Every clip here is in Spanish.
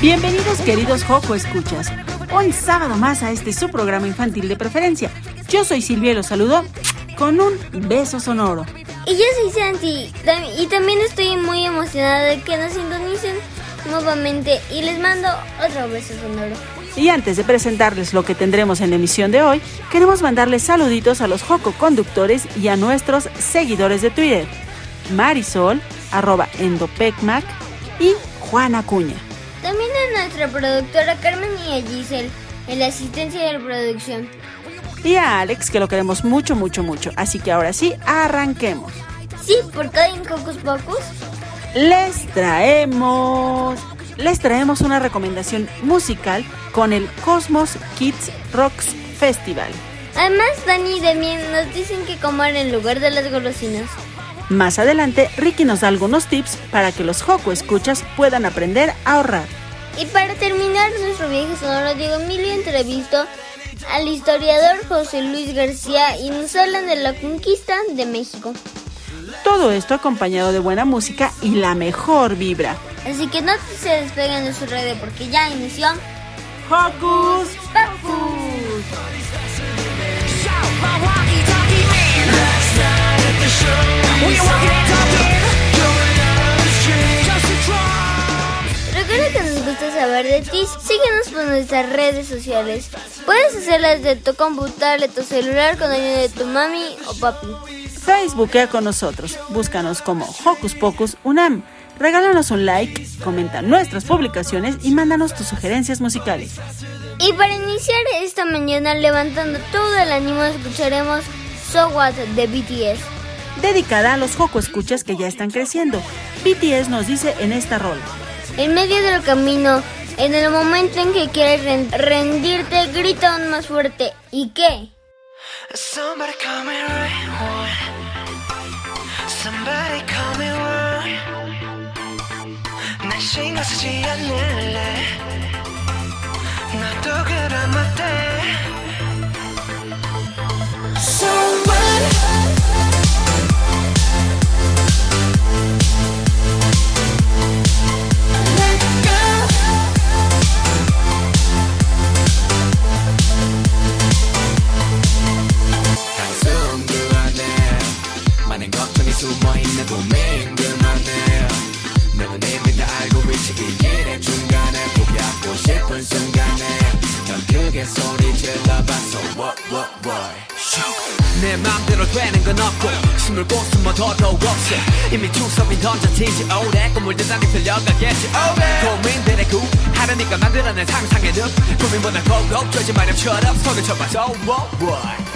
Bienvenidos queridos Joco Escuchas. Un sábado más a este su programa infantil de preferencia. Yo soy Silvia y los saludo con un beso sonoro. Y yo soy Santi y también estoy muy emocionada de que nos sintonicen nuevamente y les mando otro beso sonoro. Y antes de presentarles lo que tendremos en la emisión de hoy, queremos mandarles saluditos a los Joco conductores y a nuestros seguidores de Twitter. Marisol, arroba endopecmac y Juana Cuña. También a nuestra productora Carmen y a Giselle en la asistencia de la producción. Y a Alex, que lo queremos mucho, mucho, mucho. Así que ahora sí, arranquemos. Sí, porque hoy en Cocos Pocos les traemos. Les traemos una recomendación musical con el Cosmos Kids Rocks Festival. Además, Dani y Demian nos dicen que comer en lugar de las golosinas. Más adelante, Ricky nos da algunos tips para que los Joco escuchas puedan aprender a ahorrar. Y para terminar nuestro viaje sonoro, Diego Emilio entrevistó al historiador José Luis García y nos hablan de la conquista de México. Todo esto acompañado de buena música y la mejor vibra. Así que no se despeguen de su radio porque ya inició Hocus Pocus. Recuerda que nos gusta saber de ti. Síguenos por nuestras redes sociales. Puedes hacerlas de tu computadora, de tu celular con ayuda de tu mami o papi. Facebookea con nosotros. Búscanos como Hocus Pocus Unam. Regálanos un like, comenta nuestras publicaciones y mándanos tus sugerencias musicales. Y para iniciar esta mañana levantando todo el ánimo escucharemos So What de BTS. Dedicada a los Joco Escuchas que ya están creciendo. BTS nos dice en esta rola. En medio del camino, en el momento en que quieres ren- rendirte, grita aún más fuerte. ¿Y qué? Somebody 唱个唱吧，小我我。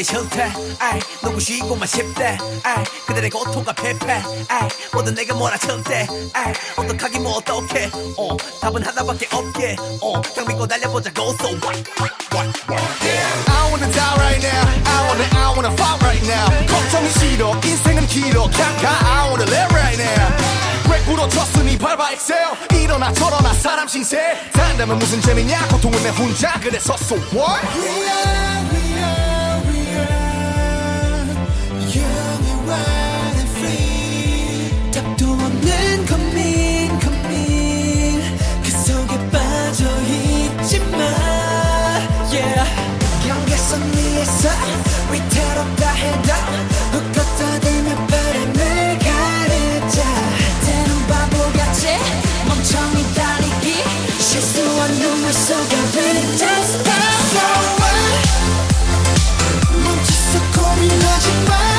모든 일들이 싫대 아이 누구시고만 싶대. 아이 그들의 고통과 패패 아이 모두 내가 몰아쳤대. 아이 어떡하기 뭐 어떡해. 어 답은 하나밖에 없게. 어딱 믿고 달려보자고. So what what what I wanna die right now. I wanna I wanna fight right now. 걱정이 싫어. 인생은 길어. 가 I wanna live right now. 왜 부러졌으니? 밟아 excel. 일어나 저러나 사람 신세. 산다면 무슨 재미냐? 고통은 내 혼자. 그래서 so what? We 서 위태롭다 해도 흙걷다 들며 바람을 가르자 때는 바보같이 멍청이 달리기 실수한 눈물 속에 really just pass away 멈춰서 고민하지 마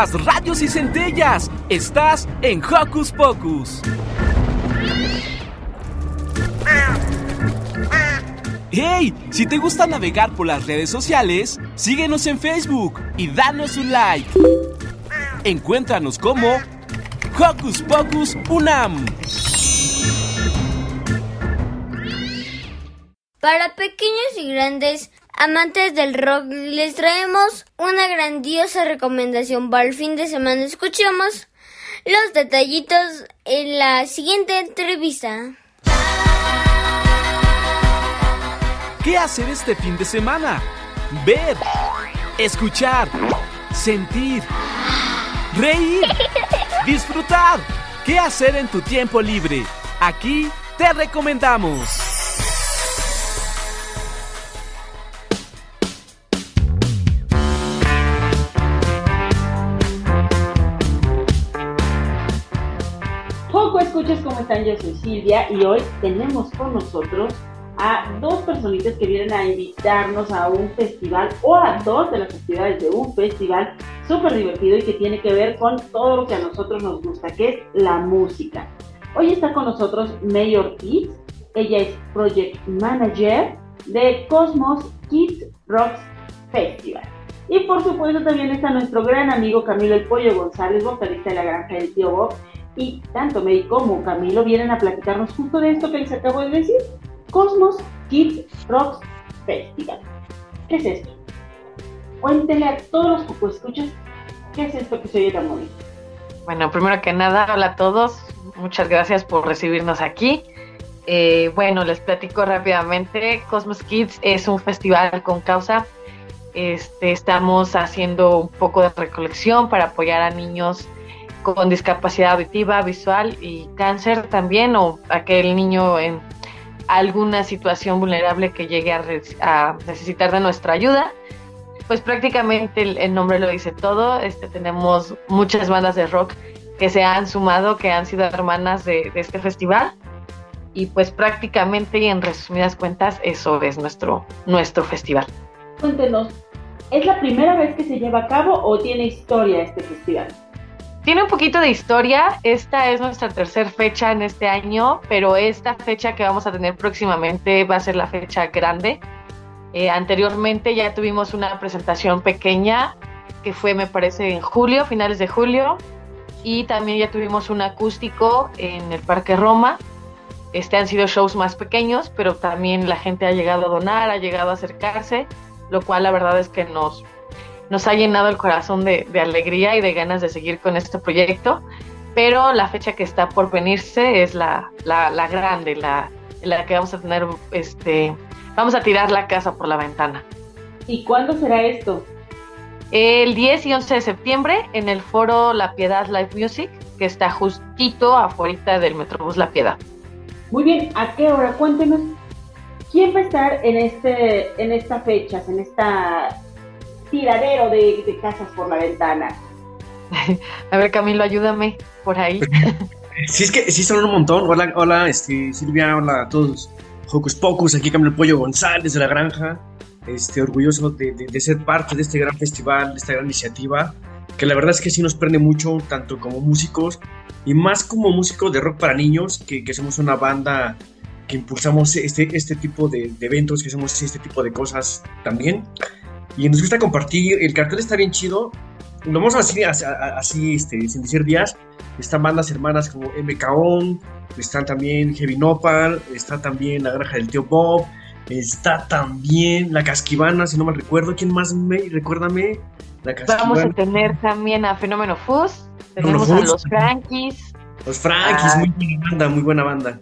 Chispas, radios y centellas. Estás en Hocus Pocus. ¡Hey! Si te gusta navegar por las redes sociales, síguenos en Facebook y danos un like. Encuéntranos como Hocus Pocus Unam. Para pequeños y grandes amantes del rock, les traemos una grandiosa recomendación para el fin de semana. Escuchemos los detallitos en la siguiente entrevista. ¿Qué hacer este fin de semana? Ver, escuchar, sentir, reír, disfrutar. ¿Qué hacer en tu tiempo libre? Aquí te recomendamos. Escuchas cómo están, yo soy Silvia y hoy tenemos con nosotros a dos personitas que vienen a invitarnos a un festival o a dos de las actividades de un festival súper divertido y que tiene que ver con todo lo que a nosotros nos gusta, que es la música. Hoy está con nosotros May Ortiz, ella es Project Manager de Cosmos Kids Rocks Festival. Y por supuesto también está nuestro gran amigo Camilo El Pollo González, vocalista de la granja del tío Bob. Y tanto May como Camilo vienen a platicarnos justo de esto que les acabo de decir. Cosmos Kids Rocks Festival. ¿Qué es esto? Cuéntenle a todos los que escuchas qué es esto que se oye tan bonito. Bueno, primero que nada, hola a todos. Muchas gracias por recibirnos aquí. Eh, bueno, les platico rápidamente. Cosmos Kids es un festival con causa. Este, estamos haciendo un poco de recolección para apoyar a niños con discapacidad auditiva, visual y cáncer también, o aquel niño en alguna situación vulnerable que llegue a, a necesitar de nuestra ayuda. Pues prácticamente el, el nombre lo dice todo. Este, tenemos muchas bandas de rock que se han sumado, que han sido hermanas de, de este festival. Y pues prácticamente y en resumidas cuentas eso es nuestro, nuestro festival. Cuéntenos, ¿es la primera vez que se lleva a cabo o tiene historia este festival? Tiene un poquito de historia, esta es nuestra tercera fecha en este año, pero esta fecha que vamos a tener próximamente va a ser la fecha grande. Eh, anteriormente ya tuvimos una presentación pequeña que fue me parece en julio, finales de julio, y también ya tuvimos un acústico en el Parque Roma. Este han sido shows más pequeños, pero también la gente ha llegado a donar, ha llegado a acercarse, lo cual la verdad es que nos, nos ha llenado el corazón de, de, alegría y de ganas de seguir con este proyecto. Pero la fecha que está por venirse es la, la, la grande, la, la, que vamos a tener, este, vamos a tirar la casa por la ventana. ¿Y cuándo será esto? El 10 y 11 de septiembre en el foro La Piedad Live Music, que está justito afuera del Metrobús La Piedad. Muy bien, ¿a qué hora? Cuéntenos. ¿Quién va a estar en, este, en estas fechas, en esta tiradero de, de, casas por la ventana. A ver, Camilo, ayúdame por ahí. Sí, es que sí son un montón. Hola, hola, este, Silvia, hola a todos. Hocus Pocus, aquí Camilo Pollo González de la Granja. Este, orgulloso de, de, de, ser parte de este gran festival, de esta gran iniciativa, que la verdad es que sí nos prende mucho, tanto como músicos y más como músicos de rock para niños, que, que somos una banda que impulsamos este, este tipo de, de eventos, que hacemos este tipo de cosas también y nos gusta compartir. El cartel está bien chido. Lo vamos a decir así, así este, sin decir días. Están bandas hermanas como MK están también Heavy Nopal, está también La Granja del Tío Bob, está también La Casquivana, si no mal recuerdo. ¿Quién más me? Recuérdame. La Vamos a tener también a Fenómeno Fuzz, tenemos a los Frankies. Los Frankies, Ah. muy buena banda, muy buena banda.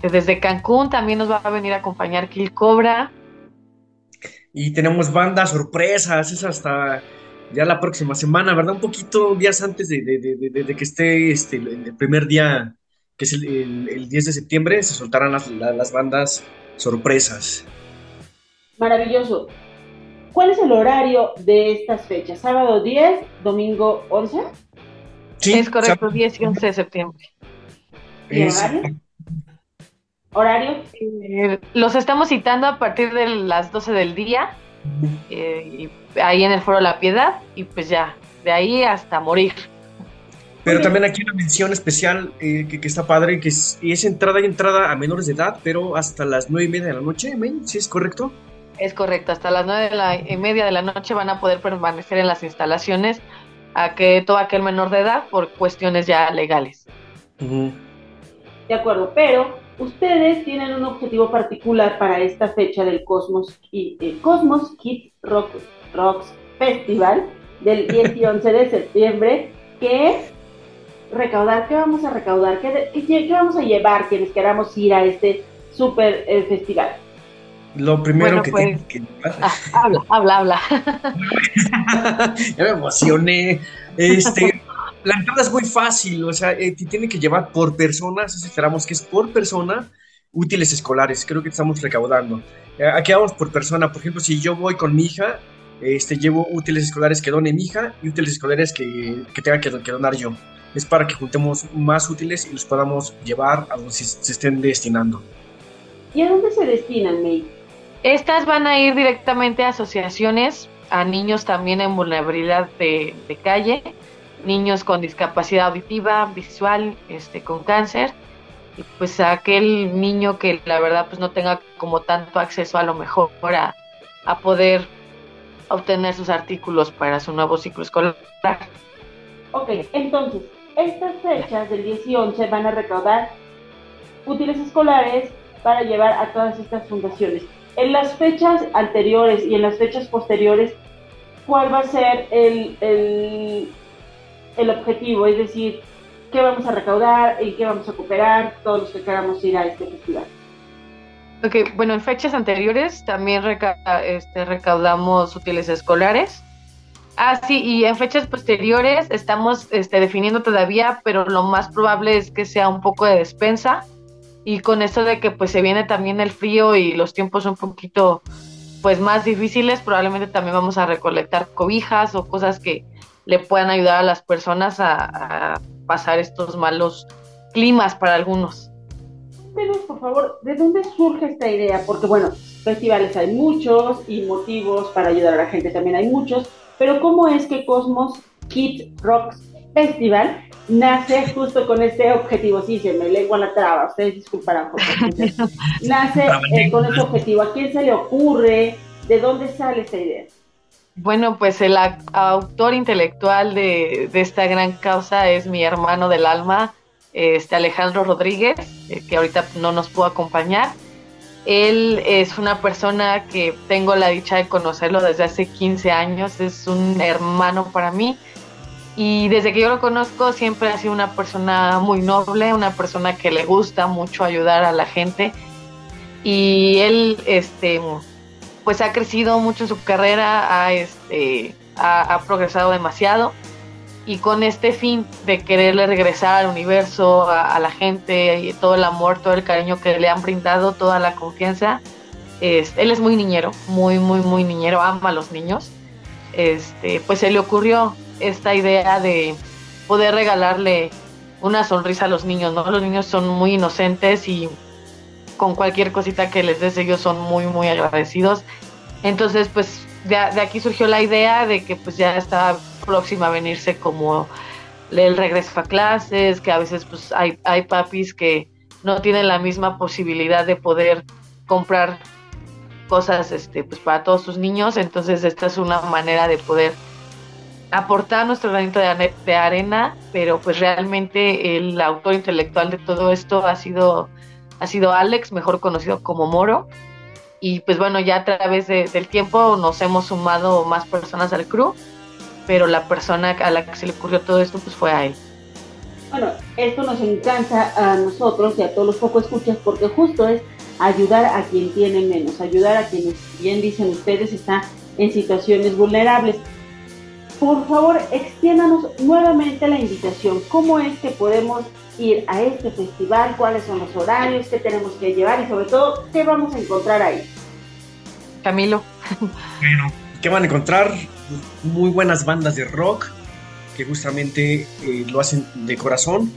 Desde Cancún también nos va a venir a acompañar Kill Cobra. Y tenemos bandas sorpresas, es hasta ya la próxima semana, ¿verdad? Un poquito días antes de, de- de- de- de que esté este, el primer día, que es el, el- el 10 de septiembre, se soltarán las, la- las bandas sorpresas. Maravilloso. ¿Cuál es el horario de estas fechas? ¿Sábado 10, domingo 11? Sí, es correcto, 10 y 11 de septiembre. ¿Y Es- horario? ¿Horario? Eh, los estamos citando a partir de las 12 del día, eh, y ahí en el Foro La Piedad, y pues ya, de ahí hasta morir. Pero también aquí una mención especial eh, que, que está padre, que es, y es entrada y entrada a menores de edad, pero hasta las nueve y media de la noche. ¿Sí es correcto? Es correcto, hasta las nueve de la, y media de la noche van a poder permanecer en las instalaciones a que todo aquel menor de edad por cuestiones ya legales. De acuerdo, pero ustedes tienen un objetivo particular para esta fecha del Cosmos, eh, Cosmos Kids Rock, Rocks Festival del 10 y 11 de septiembre, que es recaudar. ¿Qué vamos a recaudar? ¿Qué, vamos a llevar quienes queramos ir a este super eh, festival? Lo primero Bueno, que pues- tienen que Ah, habla, habla, habla. ya me emocioné. Este, la entrada es muy fácil, o sea, eh, te tiene que llevar por personas, esperamos que es por persona, útiles escolares, creo que estamos recaudando. Eh, aquí vamos por persona, por ejemplo, si yo voy con mi hija, este, llevo útiles escolares que done mi hija y útiles escolares que, que tenga que, que donar yo. Es para que juntemos más útiles y los podamos llevar a donde se, se estén destinando. ¿Y a dónde se destinan, May? Estas van a ir directamente a asociaciones, a niños también en vulnerabilidad de, de calle, niños con discapacidad auditiva, visual, este, con cáncer, y pues aquel niño que la verdad pues no tenga como tanto acceso a lo mejor a, a poder obtener sus artículos para su nuevo ciclo escolar. Ok, entonces, estas fechas del 10 y 11 van a recaudar útiles escolares para llevar a todas estas fundaciones. En las fechas anteriores y en las fechas posteriores, ¿cuál va a ser el, el, el objetivo? Es decir, ¿qué vamos a recaudar? ¿En qué vamos a cooperar? Todos los que queramos ir a este festival. Ok, bueno, en fechas anteriores también reca- este, recaudamos útiles escolares. Ah, sí, y en fechas posteriores estamos este, definiendo todavía, pero lo más probable es que sea un poco de despensa. Y con esto de que pues se viene también el frío y los tiempos un poquito pues más difíciles, probablemente también vamos a recolectar cobijas o cosas que le puedan ayudar a las personas a, a pasar estos malos climas para algunos. cuéntenos, por favor, ¿de dónde surge esta idea? Porque, bueno, festivales hay muchos y motivos para ayudar a la gente también hay muchos, pero ¿cómo es que Cosmos Kids Rocks Festival nace justo con este objetivo? Sí, se me lengua la traba, ustedes disculparán. nace eh, con ese objetivo. ¿A quién se le ocurre? ¿De dónde sale esta idea? Bueno, pues el autor intelectual de, esta gran causa es mi hermano del alma, este Alejandro Rodríguez, eh, que ahorita no nos pudo acompañar. Él es una persona que tengo la dicha de conocerlo desde hace 15 años, es un hermano para mí y desde que yo lo conozco siempre ha sido una persona muy noble, una persona que le gusta mucho ayudar a la gente y él este pues ha crecido mucho en su carrera, ha, este, ha, progresado demasiado y con este fin de quererle regresar al universo, a, la gente, y todo el amor, todo el cariño que le han brindado, toda la confianza, él es muy niñero, muy, muy, muy niñero, ama a los niños. Este, pues se le ocurrió esta idea de poder regalarle una sonrisa a los niños, ¿no? Los niños son muy inocentes y con cualquier cosita que les des ellos son muy, muy agradecidos. Entonces, pues de, aquí surgió la idea de que pues ya estaba próxima a venirse como el regreso a clases, que a veces pues hay, hay papis que no tienen la misma posibilidad de poder comprar cosas este, pues para todos sus niños, entonces esta es una manera de poder aportar nuestro granito de, de arena, pero pues realmente el autor intelectual de todo esto ha sido ha sido Alex, mejor conocido como Moro. Y pues bueno, ya a través del tiempo nos hemos sumado más personas al crew, pero la persona a la que se le ocurrió todo esto pues fue a él. Bueno, esto nos encanta a nosotros y a todos los poco escuchas porque justo es ayudar a quien tiene menos, ayudar a quienes, bien dicen ustedes, están en situaciones vulnerables. Por favor, extiéndanos nuevamente la invitación. ¿Cómo es que podemos ir a este festival, cuáles son los horarios, qué tenemos que llevar y sobre todo qué vamos a encontrar ahí. Camilo. Bueno, ¿qué van a encontrar? Muy buenas bandas de rock que justamente eh, lo hacen de corazón,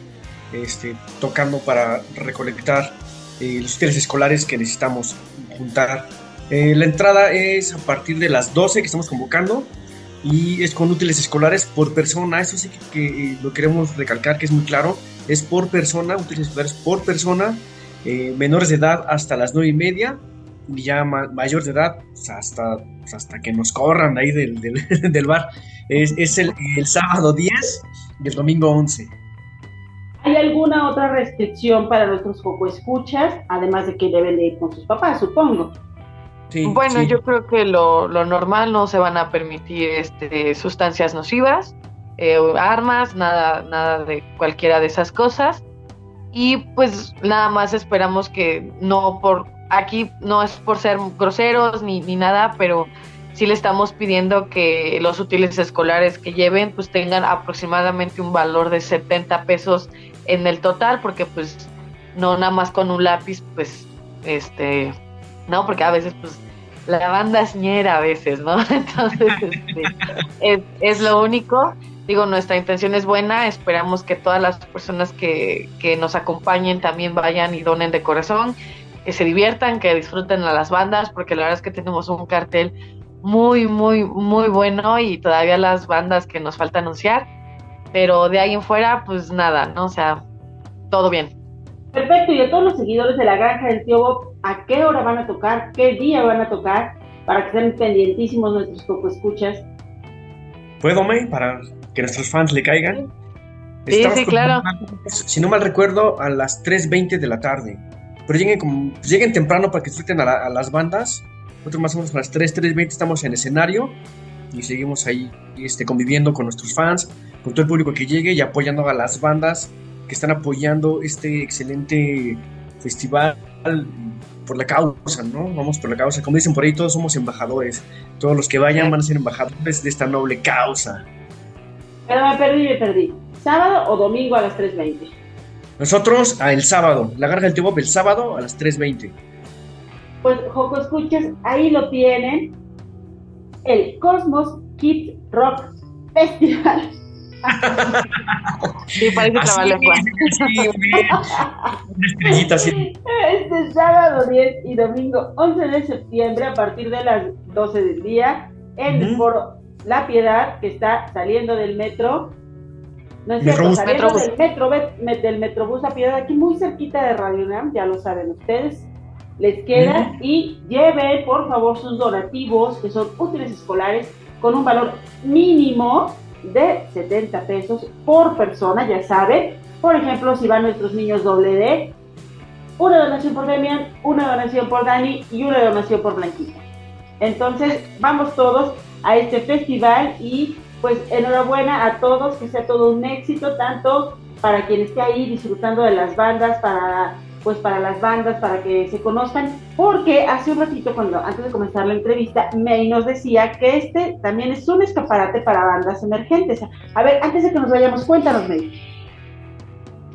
este, tocando para recolectar eh, los útiles escolares que necesitamos juntar. Eh, la entrada es a partir de las 12 que estamos convocando y es con útiles escolares por persona. Eso sí que, lo queremos recalcar, que es muy claro es por persona, útiles escolares por persona, eh, menores de edad hasta las nueve y media, y ya mayor de edad pues, hasta, pues, hasta que nos corran ahí del, del, bar. Es, es el, el, sábado 10 y el domingo 11. ¿Hay alguna otra restricción para nuestros poco escuchas, además de que deben de ir con sus papás, supongo? Sí, bueno, yo creo que lo, lo, normal no se van a permitir este, sustancias nocivas. Eh, armas, nada, nada de cualquiera de esas cosas. Y pues nada más esperamos que no por aquí no es por ser groseros ni, ni nada, pero sí le estamos pidiendo que los útiles escolares que lleven pues tengan aproximadamente un valor de 70 pesos en el total, porque pues no nada más con un lápiz, pues este, no, porque a veces pues la banda es ñera a veces, ¿no? Entonces este, es, es lo único. Digo, nuestra intención es buena, esperamos que todas las personas que, que nos acompañen también vayan y donen de corazón, que se diviertan, que disfruten a las bandas, porque la verdad es que tenemos un cartel muy, muy, muy bueno y todavía las bandas que nos falta anunciar, pero de ahí en fuera, pues nada, ¿no? O sea, todo bien. Perfecto, y a todos los seguidores de la granja del tío Bob, ¿a qué hora van a tocar? ¿Qué día van a tocar? Para que estén pendientísimos nuestros poco escuchas. ¿Puedo, May? Para que nuestros fans le caigan. Sí, sí, claro. Si no mal recuerdo, a las 3.20 de la tarde. Pero lleguen, como, lleguen temprano para que disfruten a, las bandas. Nosotros más o menos a las 3, 3.20 estamos en escenario y seguimos ahí este, conviviendo con nuestros fans, con todo el público que llegue y apoyando a las bandas que están apoyando este excelente festival por la causa, ¿no? Vamos por la causa. Como dicen por ahí, todos somos embajadores. Todos los que vayan van a ser embajadores de esta noble causa. Pero me perdí, me perdí. ¿Sábado o domingo a las 3.20? Nosotros a el sábado. La Garga del Tío el sábado a las 3.20. Pues, Joco, escuchas, ahí lo tienen. El Cosmos Kids Rock Festival. sí, parece Juan. Sí, una estrellita así. este sábado 10 y domingo 11 de septiembre a partir de las 12 del día en el foro La Piedad que está saliendo del metro. No es cierto, saliendo del metro, del Metrobús La Piedad, aquí muy cerquita de Radio Nam, ya lo saben ustedes. Les queda y lleven por favor sus donativos que son útiles escolares con un valor mínimo de 70 pesos por persona, ya saben. Por ejemplo, si van nuestros niños doble D, una donación por Demian, una donación por Dani y una donación por Blanquita. Entonces, vamos todos a este festival y pues enhorabuena a todos, que sea todo un éxito, tanto para quien esté ahí disfrutando de las bandas, para pues para las bandas, para que se conozcan, porque hace un ratito, cuando antes de comenzar la entrevista, May nos decía que este también es un escaparate para bandas emergentes. A ver, antes de que nos vayamos, cuéntanos, May.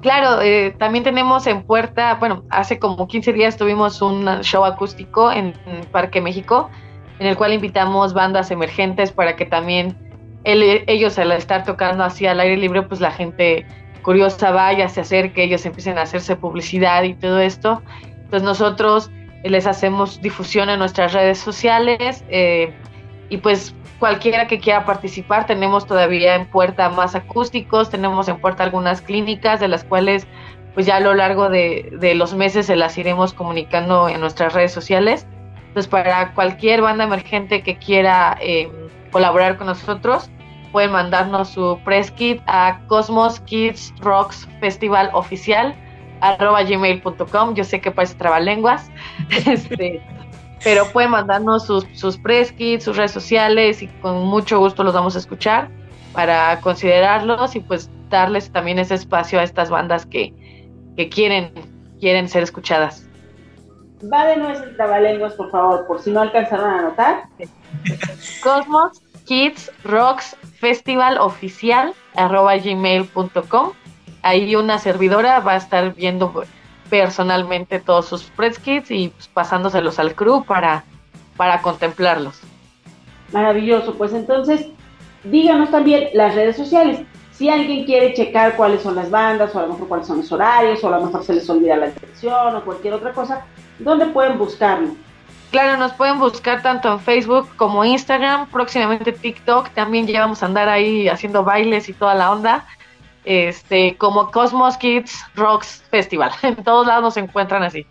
Claro, eh, también tenemos en puerta, bueno, hace como 15 días tuvimos un show acústico en, Parque México, en el cual invitamos bandas emergentes para que también ellos al estar tocando así al aire libre, pues la gente curiosa vaya, se acerque, ellos empiecen a hacerse publicidad y todo esto. Entonces nosotros les hacemos difusión en nuestras redes sociales eh, y pues cualquiera que quiera participar, tenemos todavía en puerta más acústicos, tenemos en puerta algunas clínicas de las cuales pues ya a lo largo de, los meses se las iremos comunicando en nuestras redes sociales. Entonces para cualquier banda emergente que quiera eh, colaborar con nosotros, pueden mandarnos su press kit a Cosmos Kids Rocks Festival Oficial arroba. Yo sé que parece trabalenguas, este, pero pueden mandarnos sus, sus press kits, sus redes sociales y con mucho gusto los vamos a escuchar para considerarlos y pues darles también ese espacio a estas bandas que, que quieren, quieren ser escuchadas. Va de nuevo el trabalenguas, por favor, por si no alcanzaron a anotar. Cosmos Kids Rocks Festival Oficial arroba gmail.com. Ahí una servidora va a estar viendo personalmente todos sus press kits y pues, pasándoselos al crew para, para contemplarlos. Maravilloso, pues entonces díganos también las redes sociales. Si alguien quiere checar cuáles son las bandas, o a lo mejor cuáles son los horarios, o a lo mejor se les olvida la dirección o cualquier otra cosa, ¿dónde pueden buscarlo? Claro, nos pueden buscar tanto en Facebook como Instagram, próximamente TikTok. También ya vamos a andar ahí haciendo bailes y toda la onda este, como Cosmos Kids Rocks Festival. En todos lados nos encuentran así.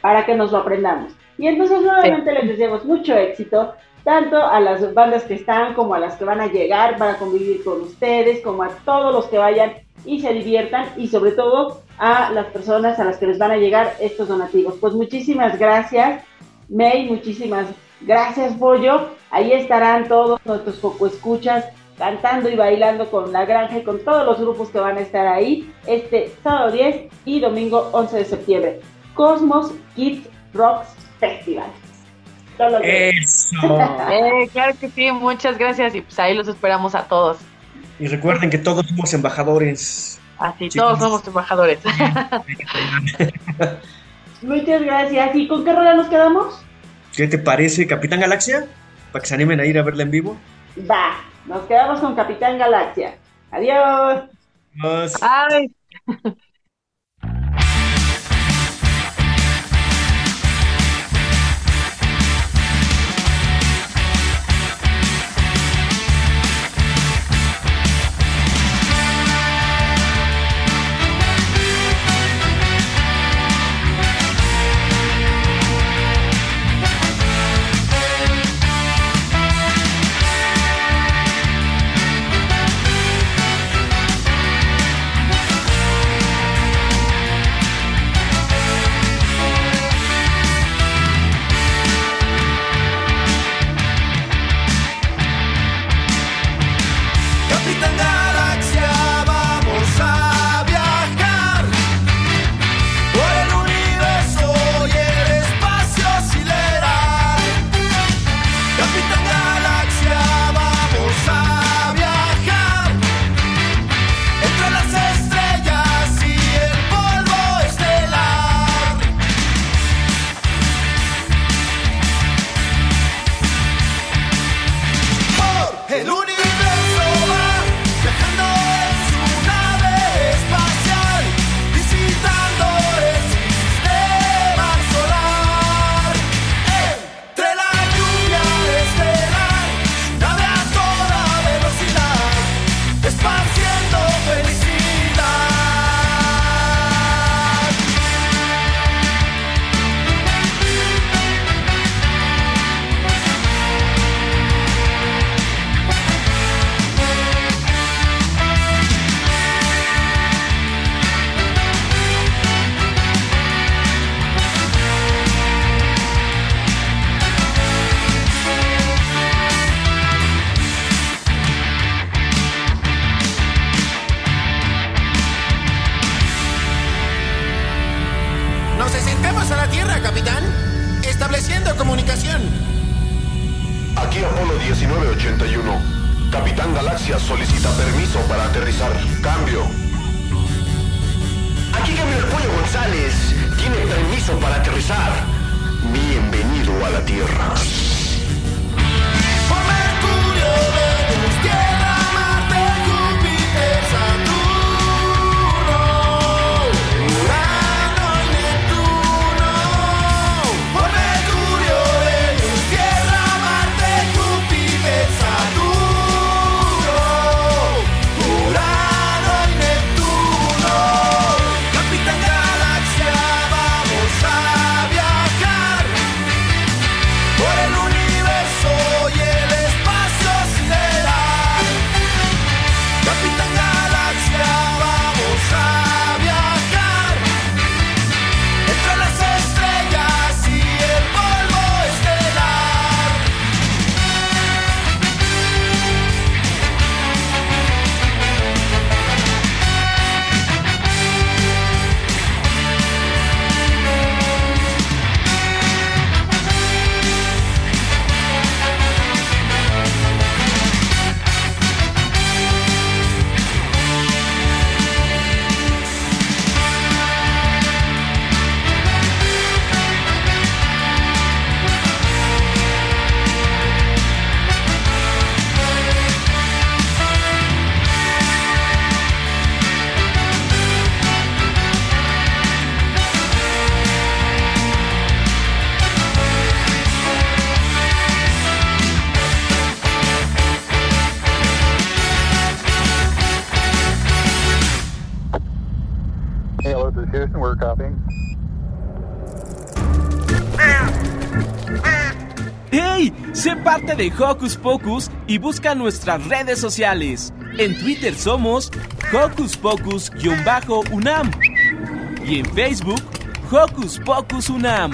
Para que nos lo aprendamos. Y entonces nuevamente les deseamos mucho éxito, tanto a las bandas que están como a las que van a llegar para convivir con ustedes, como a todos los que vayan y se diviertan y sobre todo a las personas a las que les van a llegar estos donativos. Pues muchísimas gracias, May, muchísimas gracias, Bollo. Ahí estarán todos nuestros poco escuchas cantando y bailando con La Granja y con todos los grupos que van a estar ahí este sábado 10 y domingo 11 de septiembre. Cosmos Kids Rocks Festival. Eso. Eh, claro que sí, muchas gracias y pues ahí los esperamos a todos. Y recuerden que todos somos embajadores. Así, todos somos embajadores. muchas gracias. ¿Y con qué rola nos quedamos? ¿Qué te parece, Capitán Galaxia? Para que se animen a ir a verla en vivo. Va. Nos quedamos con Capitán Galaxia. Adiós. Adiós. de Hocus Pocus y busca nuestras redes sociales. En Twitter somos Hocus Pocus-UNAM y en Facebook Hocus Pocus UNAM.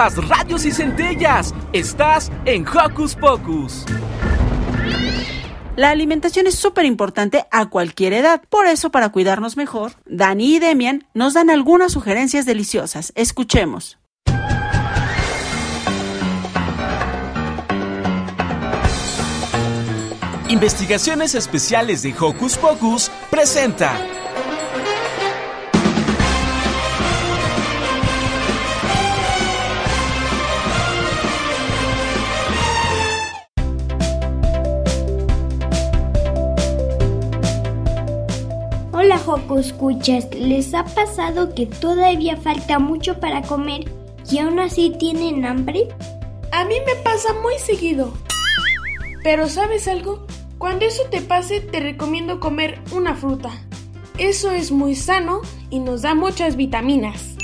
Chispas, radios y centellas. Estás en Hocus Pocus. La alimentación es súper importante a cualquier edad. Por eso, para cuidarnos mejor, Dani y Demian nos dan algunas sugerencias deliciosas. Escuchemos. Investigaciones Especiales de Hocus Pocus presenta. Escuchas, ¿les ha pasado que todavía falta mucho para comer y aún así tienen hambre? A mí me pasa muy seguido. Pero ¿sabes algo? Cuando eso te pase, te recomiendo comer una fruta. Eso es muy sano y nos da muchas vitaminas.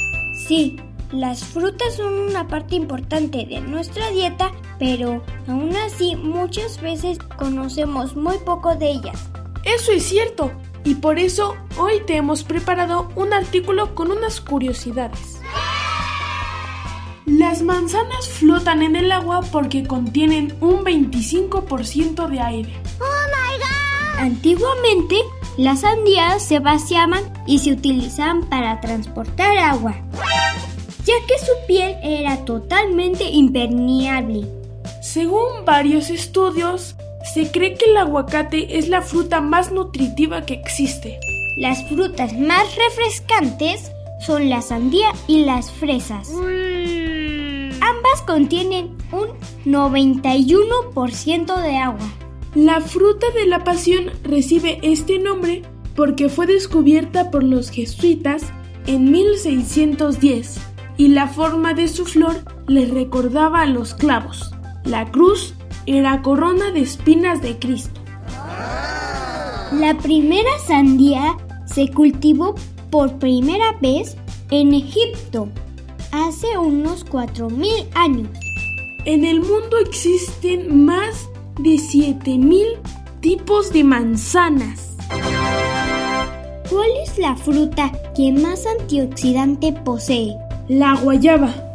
Sí, las frutas son una parte importante de nuestra dieta, pero aún así muchas veces conocemos muy poco de ellas. Eso es cierto. Y por eso hoy te hemos preparado un artículo con unas curiosidades. Las manzanas flotan en el agua porque contienen un 25% de aire. Antiguamente, las sandías se vaciaban y se utilizaban para transportar agua, ya que su piel era totalmente impermeable. Según varios estudios, se cree que el aguacate es la fruta más nutritiva que existe. Las frutas más refrescantes son la sandía y las fresas. Ambas contienen un 91% de agua. La fruta de la pasión recibe este nombre porque fue descubierta por los jesuitas en 1610 y la forma de su flor les recordaba a los clavos, la cruz y la corona de espinas de Cristo. La primera sandía se cultivó por primera vez en Egipto hace unos 4.000 años. En el mundo existen más de 7000 tipos de manzanas. ¿Cuál es la fruta que más antioxidante posee? La guayaba.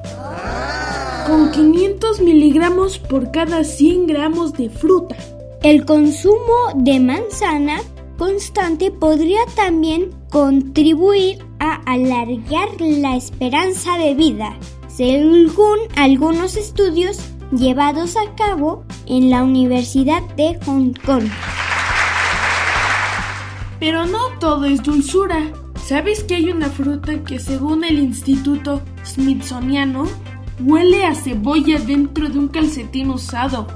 Con 500 miligramos por cada 100 gramos de fruta. El consumo de manzana constante podría también contribuir a alargar la esperanza de vida, según algunos estudios llevados a cabo en la Universidad de Hong Kong. Pero no todo es dulzura. ¿Sabes que hay una fruta que según el Instituto Smithsoniano huele a cebolla dentro de un calcetín usado?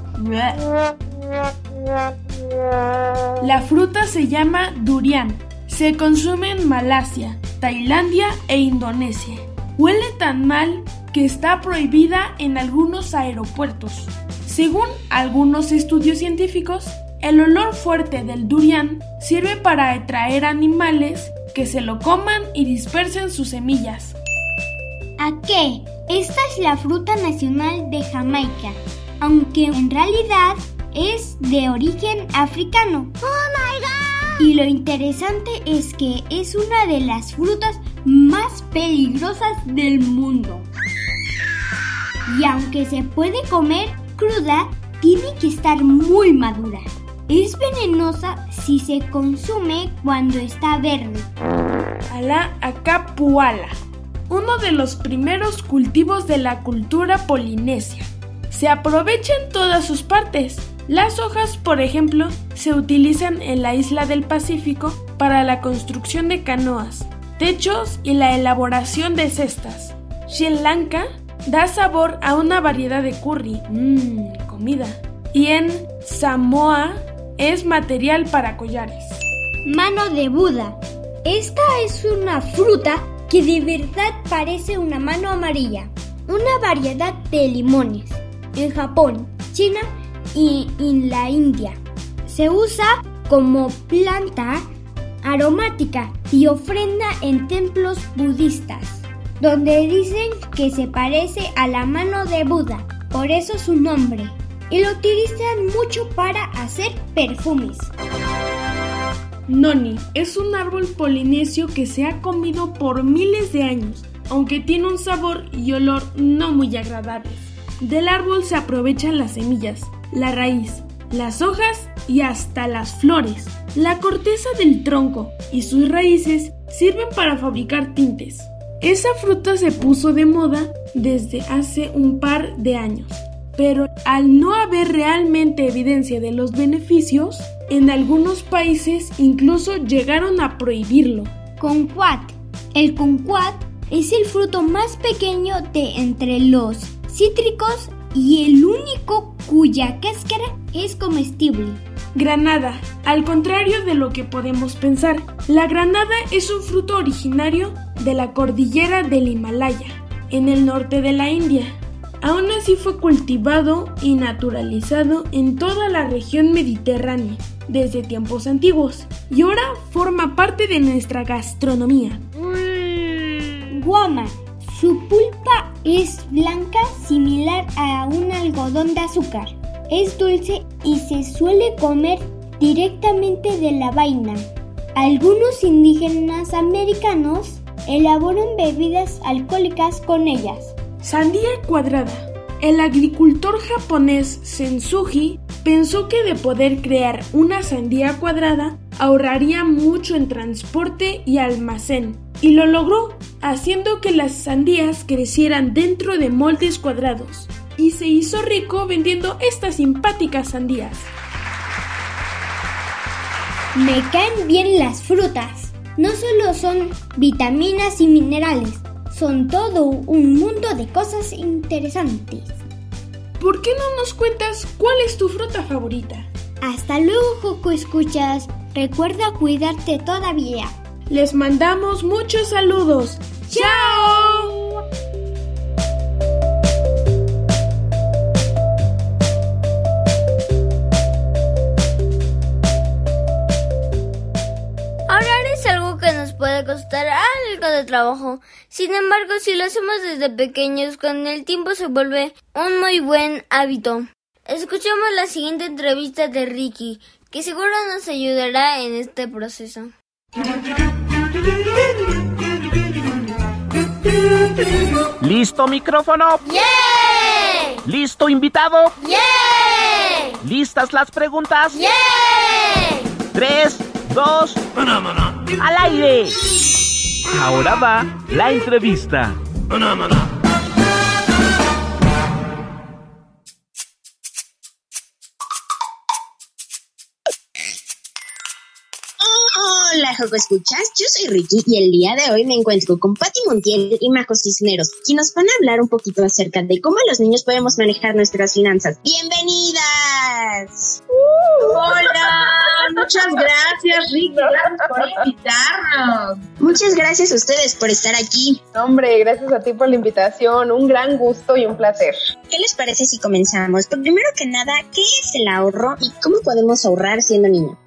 La fruta se llama durian. Se consume en Malasia, Tailandia e Indonesia. Huele tan mal que está prohibida en algunos aeropuertos. Según algunos estudios científicos, el olor fuerte del durian sirve para atraer animales que se lo coman y dispersen sus semillas. ¿A qué? Esta es la fruta nacional de Jamaica, aunque en realidad es de origen africano. Y lo interesante es que es una de las frutas más peligrosas del mundo. y aunque se puede comer cruda, tiene que estar muy madura. Es venenosa si se consume cuando está verde. A la acapuala, uno de los primeros cultivos de la cultura polinesia. Se aprovecha en todas sus partes. Las hojas, por ejemplo, se utilizan en la isla del Pacífico para la construcción de canoas, techos y la elaboración de cestas. Sri Lanka da sabor a una variedad de curry, mmm, comida. Y en Samoa es material para collares. Mano de Buda. Esta es una fruta que de verdad parece una mano amarilla. Una variedad de limones. En Japón, China y en la India. Se usa como planta aromática y ofrenda en templos budistas, donde dicen que se parece a la mano de Buda, por eso su nombre, y lo utilizan mucho para hacer perfumes. Noni es un árbol polinesio que se ha comido por miles de años, aunque tiene un sabor y olor no muy agradables. Del árbol se aprovechan las semillas, la raíz, las hojas y hasta las flores. La corteza del tronco y sus raíces sirven para fabricar tintes. Esa fruta se puso de moda desde hace un par de años, pero al no haber realmente evidencia de los beneficios, en algunos países incluso llegaron a prohibirlo. Concuat. El concuat es el fruto más pequeño de entre los cítricos y el único cuya cáscara es comestible. Granada. Al contrario de lo que podemos pensar, la granada es un fruto originario de la cordillera del Himalaya, en el norte de la India. Aún así fue cultivado y naturalizado en toda la región mediterránea desde tiempos antiguos y ahora forma parte de nuestra gastronomía. Guama. Su pulpa es blanca similar a un algodón de azúcar. Es dulce y se suele comer directamente de la vaina. Algunos indígenas americanos elaboran bebidas alcohólicas con ellas. Sandía cuadrada. El agricultor japonés Sensuji pensó que de poder crear una sandía cuadrada ahorraría mucho en transporte y almacén, y lo logró, haciendo que las sandías crecieran dentro de moldes cuadrados, y se hizo rico vendiendo estas simpáticas sandías. Me caen bien las frutas. No solo son vitaminas y minerales, son todo un mundo de cosas interesantes. ¿Por qué no nos cuentas cuál es tu fruta favorita? Hasta luego, Joco Escuchas. Recuerda cuidarte todavía. Les mandamos muchos saludos. ¡Chao! Puede costar algo de trabajo. Sin embargo, si lo hacemos desde pequeños, con el tiempo se vuelve un muy buen hábito. Escuchamos la siguiente entrevista de Ricky, que seguro nos ayudará en este proceso. ¿Listo micrófono? ¿Listo invitado? ¿Listas las preguntas? Tres, dos, al aire. Ahora va la entrevista. Hola, Joco Escuchas. Yo soy Ricky y el día de hoy me encuentro con Patti Montiel y Majo Cisneros, quienes nos van a hablar un poquito acerca de cómo los niños podemos manejar nuestras finanzas. ¡Bienvenidas! Hola, muchas gracias Ricky, gracias por invitarnos. Muchas gracias a ustedes por estar aquí. Hombre, gracias a ti por la invitación, un gran gusto y un placer. ¿Qué les parece si comenzamos? Pues primero que nada, ¿qué es el ahorro y cómo podemos ahorrar siendo niño?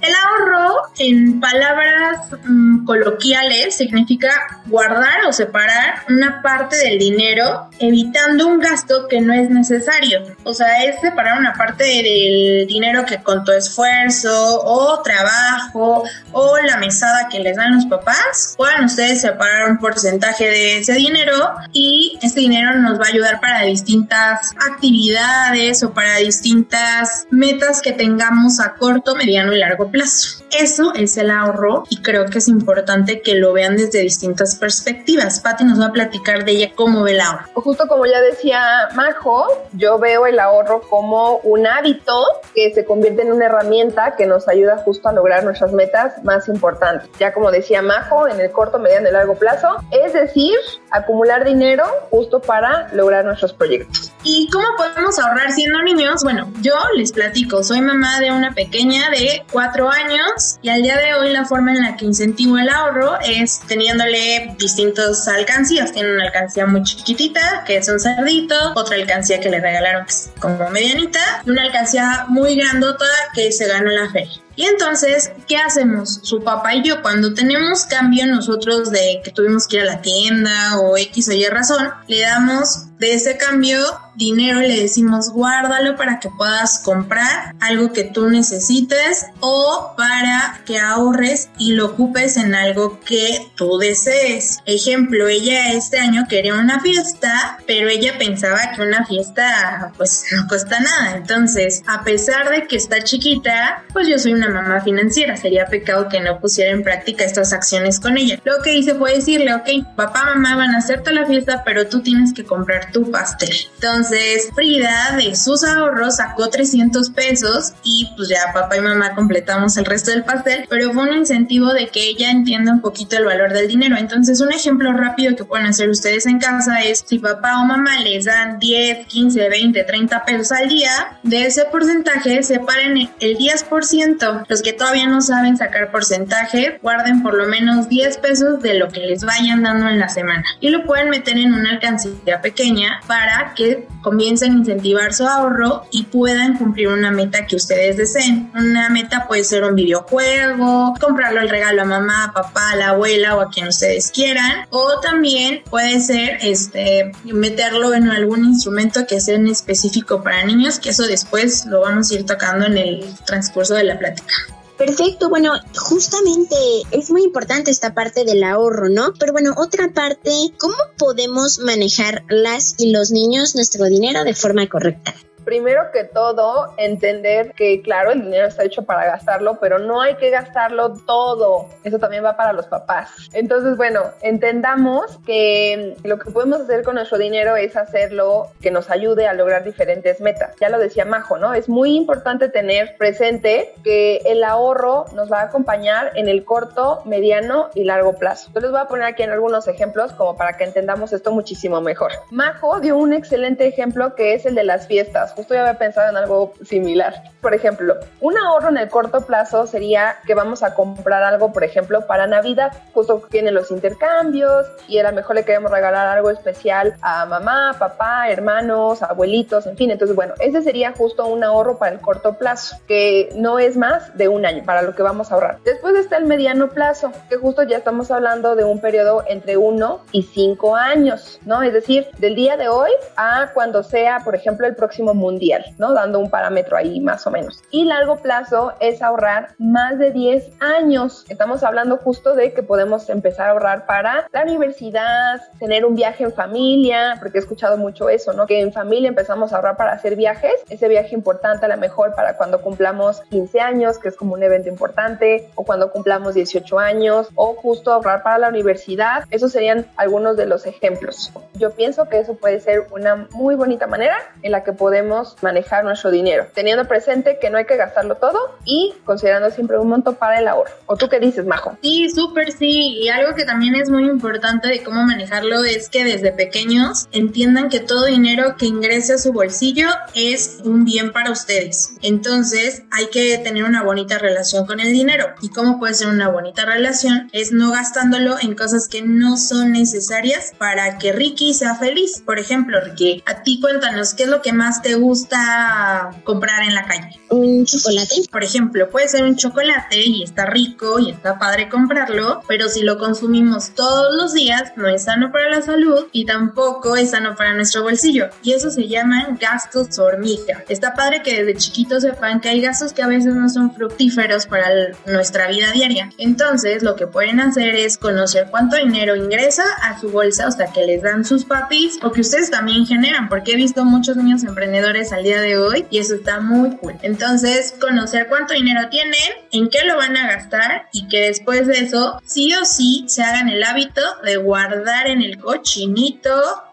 El ahorro, en palabras mm, coloquiales, significa guardar o separar una parte del dinero, evitando un gasto que no es necesario. O sea, es separar una parte del dinero que con tu esfuerzo o trabajo o la mesada que les dan los papás, puedan ustedes separar un porcentaje de ese dinero y ese dinero nos va a ayudar para distintas actividades o para distintas metas que tengamos a corto, mediano y largo plazo. Eso es el ahorro y creo que es importante que lo vean desde distintas perspectivas. Patti nos va a platicar de ella cómo ve el ahorro. Justo como ya decía Majo, yo veo el ahorro como un hábito que se convierte en una herramienta que nos ayuda justo a lograr nuestras metas más importantes. Ya como decía Majo, en el corto, mediano y largo plazo, es decir, acumular dinero justo para lograr nuestros proyectos. ¿Y cómo podemos ahorrar siendo niños? Bueno, yo les platico, soy mamá de una pequeña de cuatro años y al día de hoy la forma en la que incentivo el ahorro es teniéndole distintos alcancías. Tiene una alcancía muy chiquitita, que es un cerdito, otra alcancía que le regalaron que es como medianita y una alcancía muy grandota que se ganó la feria. Y entonces, ¿qué hacemos? Su papá y yo, cuando tenemos cambio nosotros de que tuvimos que ir a la tienda o X o Y razón, le damos de ese cambio dinero y le decimos guárdalo para que puedas comprar algo que tú necesites o para que ahorres y lo ocupes en algo que tú desees. Ejemplo, ella este año quería una fiesta, pero ella pensaba que una fiesta pues no cuesta nada. Entonces, a pesar de que está chiquita, pues yo soy una mamá financiera. Sería pecado que no pusiera en práctica estas acciones con ella. Lo que hice fue decirle, ok, papá, mamá van a hacerte la fiesta, pero tú tienes que comprar tu pastel. Entonces, Frida de sus ahorros sacó 300 pesos y pues ya papá y mamá completamos el resto del pastel, pero fue un incentivo de que ella entienda un poquito el valor del dinero. Entonces, un ejemplo rápido que pueden hacer ustedes en casa es si papá o mamá les dan 10, 15, 20, 30 pesos al día, de ese porcentaje separen el 10%. Los que todavía no saben sacar porcentaje, guarden por lo menos 10 pesos de lo que les vayan dando en la semana y lo pueden meter en una alcancía pequeña para que comiencen a incentivar su ahorro y puedan cumplir una meta que ustedes deseen. Una meta puede ser un videojuego, comprarlo el regalo a mamá, a papá, a la abuela o a quien ustedes quieran. O también puede ser este meterlo en algún instrumento que sea en específico para niños, que eso después lo vamos a ir tocando en el transcurso de la plática. Perfecto, bueno, justamente es muy importante esta parte del ahorro, ¿no? Pero bueno, otra parte, ¿cómo podemos manejar las y los niños nuestro dinero de forma correcta? Primero que todo, entender que, claro, el dinero está hecho para gastarlo, pero no hay que gastarlo todo. Eso también va para los papás. Entonces, bueno, entendamos que lo que podemos hacer con nuestro dinero es hacerlo que nos ayude a lograr diferentes metas. Ya lo decía Majo, ¿no? Es muy importante tener presente que el ahorro nos va a acompañar en el corto, mediano y largo plazo. Yo les voy a poner aquí en algunos ejemplos como para que entendamos esto muchísimo mejor. Majo dio un excelente ejemplo que es el de las fiestas justo ya había pensado en algo similar. Por ejemplo, un ahorro en el corto plazo sería que vamos a comprar algo, por ejemplo, para Navidad. Justo tienen los intercambios y a lo mejor le queremos regalar algo especial a mamá, papá, hermanos, abuelitos, en fin. Entonces, bueno, ese sería justo un ahorro para el corto plazo, que no es más de un año para lo que vamos a ahorrar. Después está el mediano plazo, que justo ya estamos hablando de un periodo entre uno y cinco años, ¿no? Es decir, del día de hoy a cuando sea, por ejemplo, el próximo mundial, ¿no? Dando un parámetro ahí más o menos. Y largo plazo es ahorrar más de 10 años. Estamos hablando justo de que podemos empezar a ahorrar para la universidad, tener un viaje en familia, porque he escuchado mucho eso, ¿no? Que en familia empezamos a ahorrar para hacer viajes, ese viaje importante a lo mejor para cuando cumplamos 15 años, que es como un evento importante, o cuando cumplamos 18 años, o justo ahorrar para la universidad. Esos serían algunos de los ejemplos. Yo pienso que eso puede ser una muy bonita manera en la que podemos manejar nuestro dinero, teniendo presente que no hay que gastarlo todo y considerando siempre un monto para el ahorro. ¿O tú qué dices, Majo? Sí, súper sí. Y algo que también es muy importante de cómo manejarlo es que desde pequeños entiendan que todo dinero que ingrese a su bolsillo es un bien para ustedes. Entonces hay que tener una bonita relación con el dinero. ¿Y cómo puede ser una bonita relación? Es no gastándolo en cosas que no son necesarias para que Ricky sea feliz. Por ejemplo, Ricky, a ti cuéntanos qué es lo que más te gusta comprar en la calle? Un chocolate. Por ejemplo, puede ser un chocolate y está rico y está padre comprarlo, pero si lo consumimos todos los días no es sano para la salud y tampoco es sano para nuestro bolsillo. Y eso se llaman gastos hormiga. Está padre que desde chiquitos sepan que hay gastos que a veces no son fructíferos para nuestra vida diaria. Entonces, lo que pueden hacer es conocer cuánto dinero ingresa a su bolsa, o sea, que les dan sus papis o que ustedes también generan, porque he visto muchos niños emprendedores al día de hoy y eso está muy cool. Entonces, conocer cuánto dinero tienen, en qué lo van a gastar y que después de eso, sí o sí, se hagan el hábito de guardar en el cochinito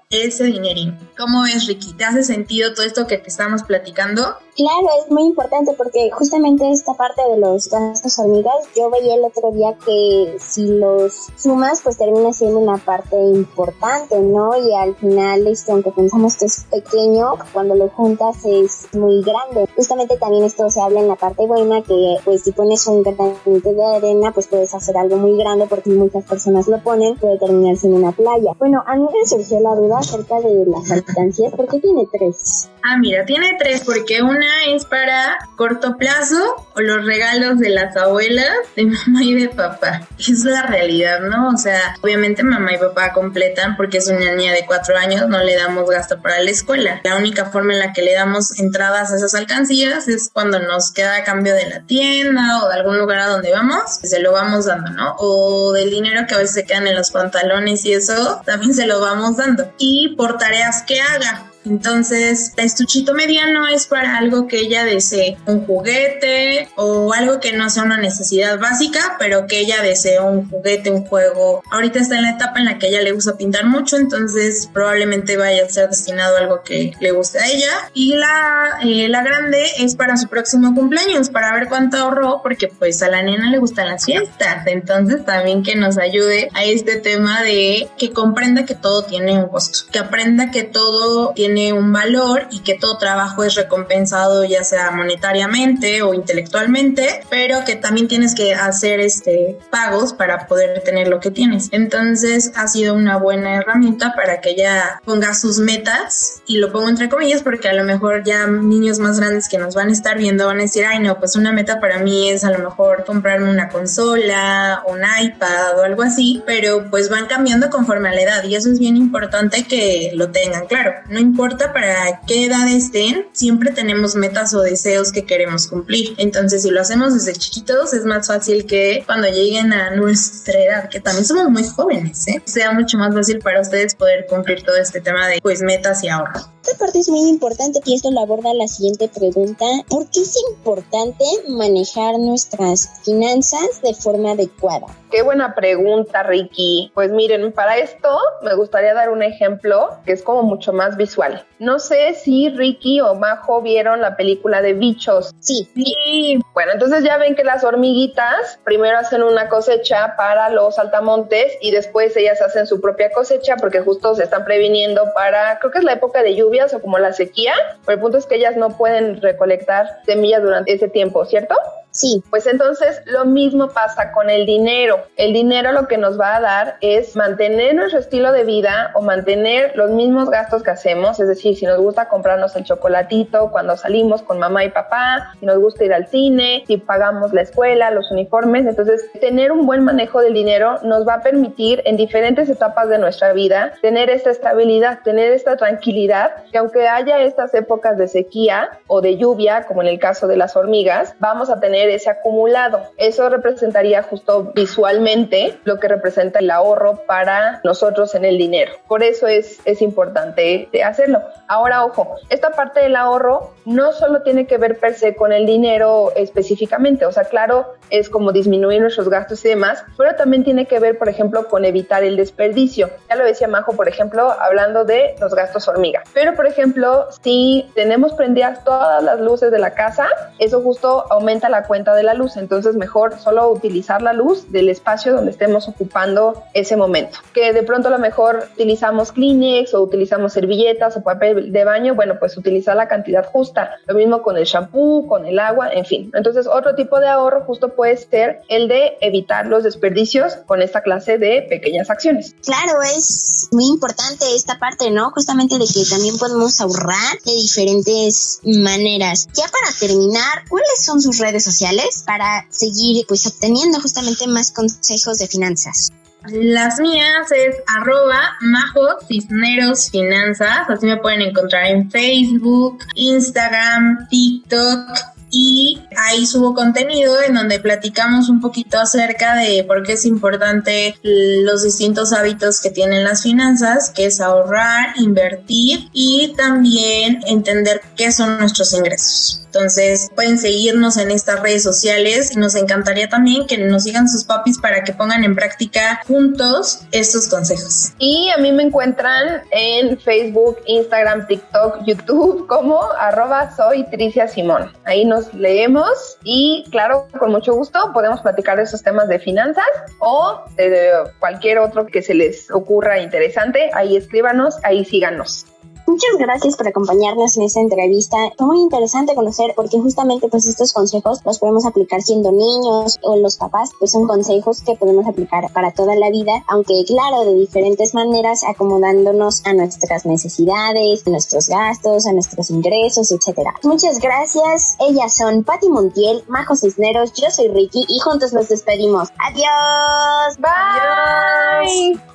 ese dinerín. ¿Cómo ves, Ricky? ¿Te hace sentido todo esto que te estamos platicando? Claro, es muy importante porque justamente esta parte de los gastos hormigas, yo veía el otro día que si los sumas, pues termina siendo una parte importante, ¿no? Y al final, este, aunque pensamos que es pequeño, cuando lo juntas es muy grande. Justamente también esto se habla en la parte buena, que pues si pones un granito de arena, pues puedes hacer algo muy grande porque muchas personas lo ponen, puede terminar siendo una playa. Bueno, a mí me surgió la duda acerca de las alcancías, ¿por qué tiene tres? Ah, mira, tiene tres porque una es para corto plazo o los regalos de las abuelas, de mamá y de papá. Es la realidad, ¿no? O sea, obviamente mamá y papá completan porque es una niña de cuatro años, no le damos gasto para la escuela. La única forma en la que le damos entradas a esas alcancías es cuando nos queda a cambio de la tienda o de algún lugar a donde vamos, se lo vamos dando, ¿no? O del dinero que a veces se quedan en los pantalones y eso, también se lo vamos dando. Por tareas que haga. Entonces, estuchito mediano es para algo que ella desee, un juguete o algo que no sea una necesidad básica, pero que ella desee un juguete, un juego. Ahorita está en la etapa en la que ella le gusta pintar mucho, entonces probablemente vaya a ser destinado a algo que le guste a ella. Y la, eh, la grande es para su próximo cumpleaños, para ver cuánto ahorró, porque pues a la nena le gustan las fiestas. Entonces también que nos ayude a este tema de que comprenda que todo tiene un costo, que aprenda que todo tiene un valor y que todo trabajo es recompensado ya sea monetariamente o intelectualmente, pero que también tienes que hacer este pagos para poder tener lo que tienes. Entonces ha sido una buena herramienta para que ella ponga sus metas y lo pongo entre comillas porque a lo mejor ya niños más grandes que nos van a estar viendo van a decir, ay no, pues una meta para mí es a lo mejor comprarme una consola, un iPad o algo así, pero pues van cambiando conforme a la edad y eso es bien importante que lo tengan claro. No importa para qué edad estén, siempre tenemos metas o deseos que queremos cumplir. Entonces, si lo hacemos desde chiquitos, es más fácil que cuando lleguen a nuestra edad, que también somos muy jóvenes, ¿eh? sea mucho más fácil para ustedes poder cumplir todo este tema de pues metas y ahorros. Esta parte es muy importante y esto lo aborda la siguiente pregunta. ¿Por qué es importante manejar nuestras finanzas de forma adecuada? Qué buena pregunta, Ricky. Pues miren, para esto me gustaría dar un ejemplo que es como mucho más visual. No sé si Ricky o Majo vieron la película de bichos. Sí. Sí. Bueno, entonces ya ven que las hormiguitas primero hacen una cosecha para los altamontes y después ellas hacen su propia cosecha porque justo se están previniendo para, creo que es la época de o como la sequía, pero el punto es que ellas no pueden recolectar semillas durante ese tiempo, ¿cierto? Sí. Pues entonces lo mismo pasa con el dinero. El dinero lo que nos va a dar es mantener nuestro estilo de vida o mantener los mismos gastos que hacemos, es decir, si nos gusta comprarnos el chocolatito cuando salimos con mamá y papá, si nos gusta ir al cine, si pagamos la escuela, los uniformes, entonces tener un buen manejo del dinero nos va a permitir en diferentes etapas de nuestra vida tener esta estabilidad, tener esta tranquilidad, que aunque haya estas épocas de sequía o de lluvia, como en el caso de las hormigas, vamos a tener ese acumulado. Eso representaría justo visualmente lo que representa el ahorro para nosotros en el dinero. Por eso es, es importante hacerlo. Ahora, ojo, esta parte del ahorro no solo tiene que ver per se con el dinero específicamente, o sea, claro, es como disminuir nuestros gastos y demás, pero también tiene que ver, por ejemplo, con evitar el desperdicio. Ya lo decía Majo, por ejemplo, hablando de los gastos hormiga. Pero, por ejemplo, si tenemos prendidas todas las luces de la casa, eso justo aumenta la cuenta de la luz, entonces mejor solo utilizar la luz del espacio donde estemos ocupando ese momento. Que de pronto a lo mejor utilizamos Kleenex o utilizamos servilletas o papel de baño, bueno, pues utilizar la cantidad justa. Lo mismo con el shampoo, con el agua, en fin. Entonces otro tipo de ahorro justo puede ser el de evitar los desperdicios con esta clase de pequeñas acciones. Claro, es muy importante esta parte, ¿no? Justamente de que también podemos ahorrar de diferentes maneras. Ya para terminar, ¿cuáles son sus redes sociales para seguir pues obteniendo justamente más consejos de finanzas? Las mías es arroba majo cisneros finanzas, así me pueden encontrar en Facebook, Instagram, TikTok y ahí subo contenido en donde platicamos un poquito acerca de por qué es importante los distintos hábitos que tienen las finanzas, que es ahorrar, invertir y también entender qué son nuestros ingresos. Entonces pueden seguirnos en estas redes sociales y nos encantaría también que nos sigan sus papis para que pongan en práctica juntos estos consejos. Y a mí me encuentran en Facebook, Instagram, TikTok, YouTube como arroba soy Tricia Simón. Ahí nos leemos y claro, con mucho gusto podemos platicar de esos temas de finanzas o de cualquier otro que se les ocurra interesante. Ahí escríbanos, ahí síganos. Muchas gracias por acompañarnos en esta entrevista. Fue muy interesante conocer porque justamente pues estos consejos los podemos aplicar siendo niños o los papás, pues son consejos que podemos aplicar para toda la vida, aunque claro, de diferentes maneras acomodándonos a nuestras necesidades, a nuestros gastos, a nuestros ingresos, etcétera. Muchas gracias. Ellas son Patti Montiel, Majo Cisneros, yo soy Ricky y juntos nos despedimos. Adiós. Bye.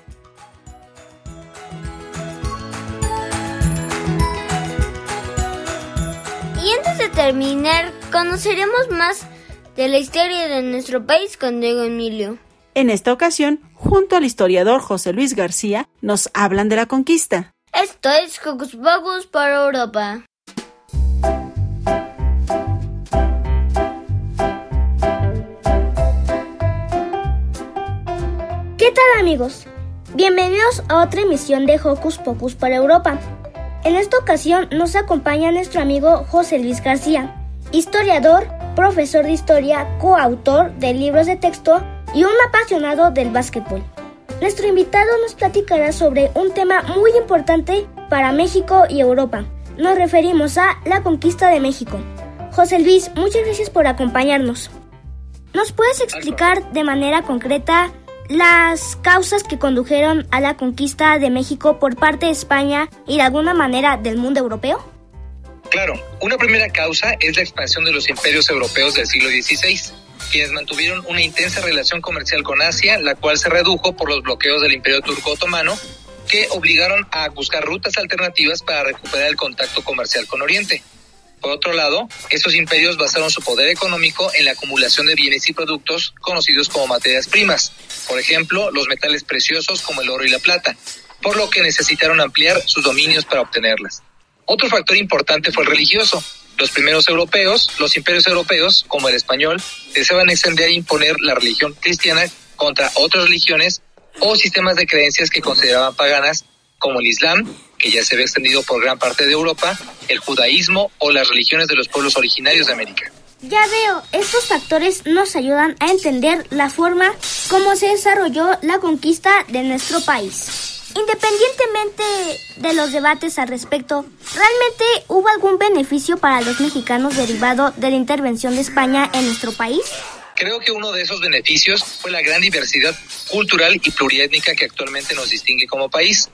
Y antes de terminar, conoceremos más de la historia de nuestro país con Diego Emilio. En esta ocasión, junto al historiador José Luis García, nos hablan de la conquista. Esto es Hocus Pocus para Europa. ¿Qué tal amigos? Bienvenidos a otra emisión de Hocus Pocus para Europa. En esta ocasión nos acompaña nuestro amigo José Luis García, historiador, profesor de historia, coautor de libros de texto y un apasionado del básquetbol. Nuestro invitado nos platicará sobre un tema muy importante para México y Europa. Nos referimos a la conquista de México. José Luis, muchas gracias por acompañarnos. ¿Nos puedes explicar de manera concreta las causas que condujeron a la conquista de México por parte de España y de alguna manera del mundo europeo? Claro, una primera causa es la expansión de los imperios europeos del siglo XVI, quienes mantuvieron una intensa relación comercial con Asia, la cual se redujo por los bloqueos del imperio turco otomano, que obligaron a buscar rutas alternativas para recuperar el contacto comercial con Oriente. Por otro lado, estos imperios basaron su poder económico en la acumulación de bienes y productos conocidos como materias primas, por ejemplo, los metales preciosos como el oro y la plata, por lo que necesitaron ampliar sus dominios para obtenerlas. Otro factor importante fue el religioso. Los primeros europeos, los imperios europeos, como el español, deseaban extender e imponer la religión cristiana contra otras religiones o sistemas de creencias que consideraban paganas, como el Islam, que ya se había extendido por gran parte de Europa, el judaísmo o las religiones de los pueblos originarios de América. Ya veo, estos factores nos ayudan a entender la forma como se desarrolló la conquista de nuestro país. Independientemente de los debates al respecto, ¿realmente hubo algún beneficio para los mexicanos derivado de la intervención de España en nuestro país? Creo que uno de esos beneficios fue la gran diversidad cultural y pluriétnica que actualmente nos distingue como país,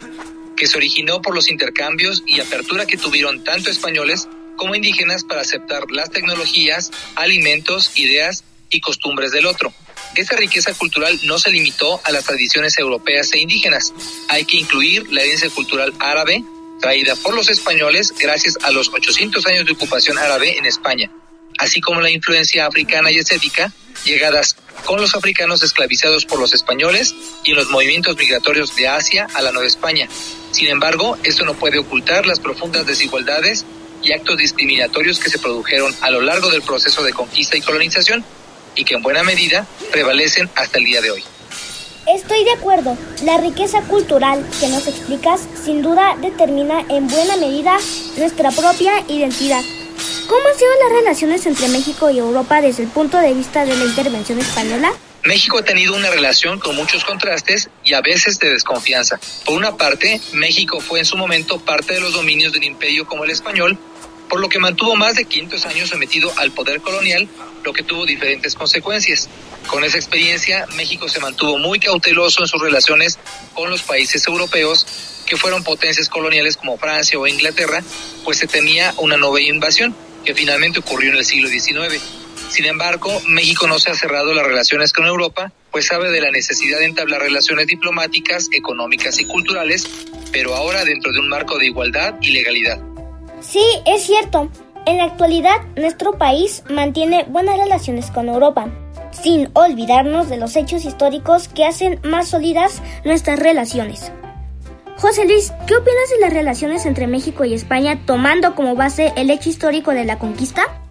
que se originó por los intercambios y apertura que tuvieron tanto españoles como indígenas para aceptar las tecnologías, alimentos, ideas y costumbres del otro. Esa riqueza cultural no se limitó a las tradiciones europeas e indígenas. Hay que incluir la herencia cultural árabe, traída por los españoles gracias a los 800 años de ocupación árabe en España, así como la influencia africana y escética, llegadas con los africanos esclavizados por los españoles y en los movimientos migratorios de Asia a la Nueva España. Sin embargo, esto no puede ocultar las profundas desigualdades y actos discriminatorios que se produjeron a lo largo del proceso de conquista y colonización y que en buena medida prevalecen hasta el día de hoy. Estoy de acuerdo. La riqueza cultural que nos explicas sin duda determina en buena medida nuestra propia identidad. ¿Cómo han sido las relaciones entre México y Europa desde el punto de vista de la intervención española? México ha tenido una relación con muchos contrastes y a veces de desconfianza. Por una parte, México fue en su momento parte de los dominios del imperio como el español, por lo que mantuvo más de 500 años sometido al poder colonial, lo que tuvo diferentes consecuencias. Con esa experiencia, México se mantuvo muy cauteloso en sus relaciones con los países europeos que fueron potencias coloniales como Francia o Inglaterra, pues se temía una nueva invasión, que finalmente ocurrió en el siglo XIX. Sin embargo, México no se ha cerrado las relaciones con Europa, pues sabe de la necesidad de entablar relaciones diplomáticas, económicas y culturales, pero ahora dentro de un marco de igualdad y legalidad. Sí, es cierto. En la actualidad, nuestro país mantiene buenas relaciones con Europa, sin olvidarnos de los hechos históricos que hacen más sólidas nuestras relaciones. José Luis, ¿qué opinas de las relaciones entre México y España tomando como base el hecho histórico de la conquista?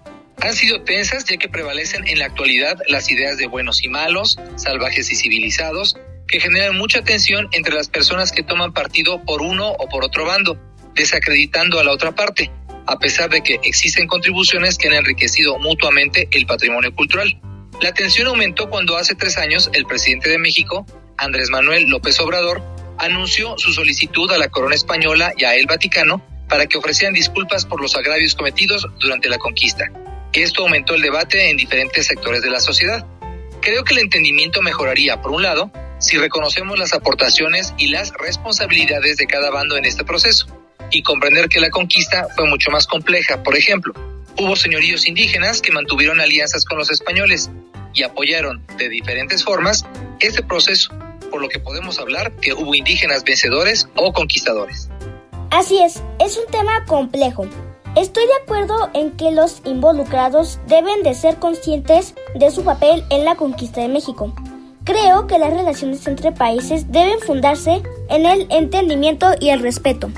Han sido tensas ya que prevalecen en la actualidad las ideas de buenos y malos, salvajes y civilizados, que generan mucha tensión entre las personas que toman partido por uno o por otro bando, desacreditando a la otra parte, a pesar de que existen contribuciones que han enriquecido mutuamente el patrimonio cultural. La tensión aumentó cuando hace tres años el presidente de México, Andrés Manuel López Obrador, anunció su solicitud a la corona española y a el Vaticano para que ofrecieran disculpas por los agravios cometidos durante la conquista. Esto aumentó el debate en diferentes sectores de la sociedad. Creo que el entendimiento mejoraría, por un lado, si reconocemos las aportaciones y las responsabilidades de cada bando en este proceso, y comprender que la conquista fue mucho más compleja. Por ejemplo, hubo señoríos indígenas que mantuvieron alianzas con los españoles y apoyaron de diferentes formas este proceso, por lo que podemos hablar que hubo indígenas vencedores o conquistadores. Así es, es un tema complejo. Estoy de acuerdo en que los involucrados deben de ser conscientes de su papel en la conquista de México. Creo que las relaciones entre países deben fundarse en el entendimiento y el respeto.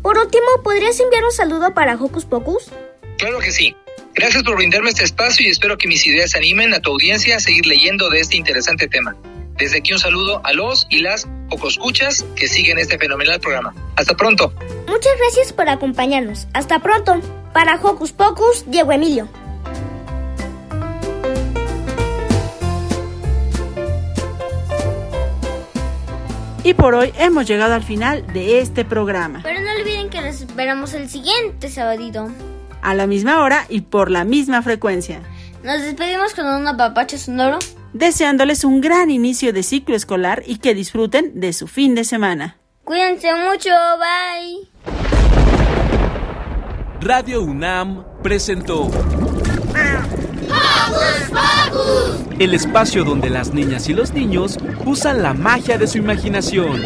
Por último, ¿podrías enviar un saludo para Hocus Pocus? Claro que sí. Gracias por brindarme este espacio y espero que mis ideas animen a tu audiencia a seguir leyendo de este interesante tema. Desde aquí un saludo a los y las Escuchas que siguen este fenomenal programa. Hasta pronto. Muchas gracias por acompañarnos. Hasta pronto. Para Hocus Pocus, Diego Emilio. Y por hoy hemos llegado al final de este programa. Pero no olviden que nos esperamos el siguiente sabadito. A la misma hora y por la misma frecuencia. Nos despedimos con un apapacho sonoro. Deseándoles un gran inicio de ciclo escolar y que disfruten de su fin de semana. Cuídense mucho, bye. Radio UNAM presentó ¡Hocus Pocus! el espacio donde las niñas y los niños usan la magia de su imaginación.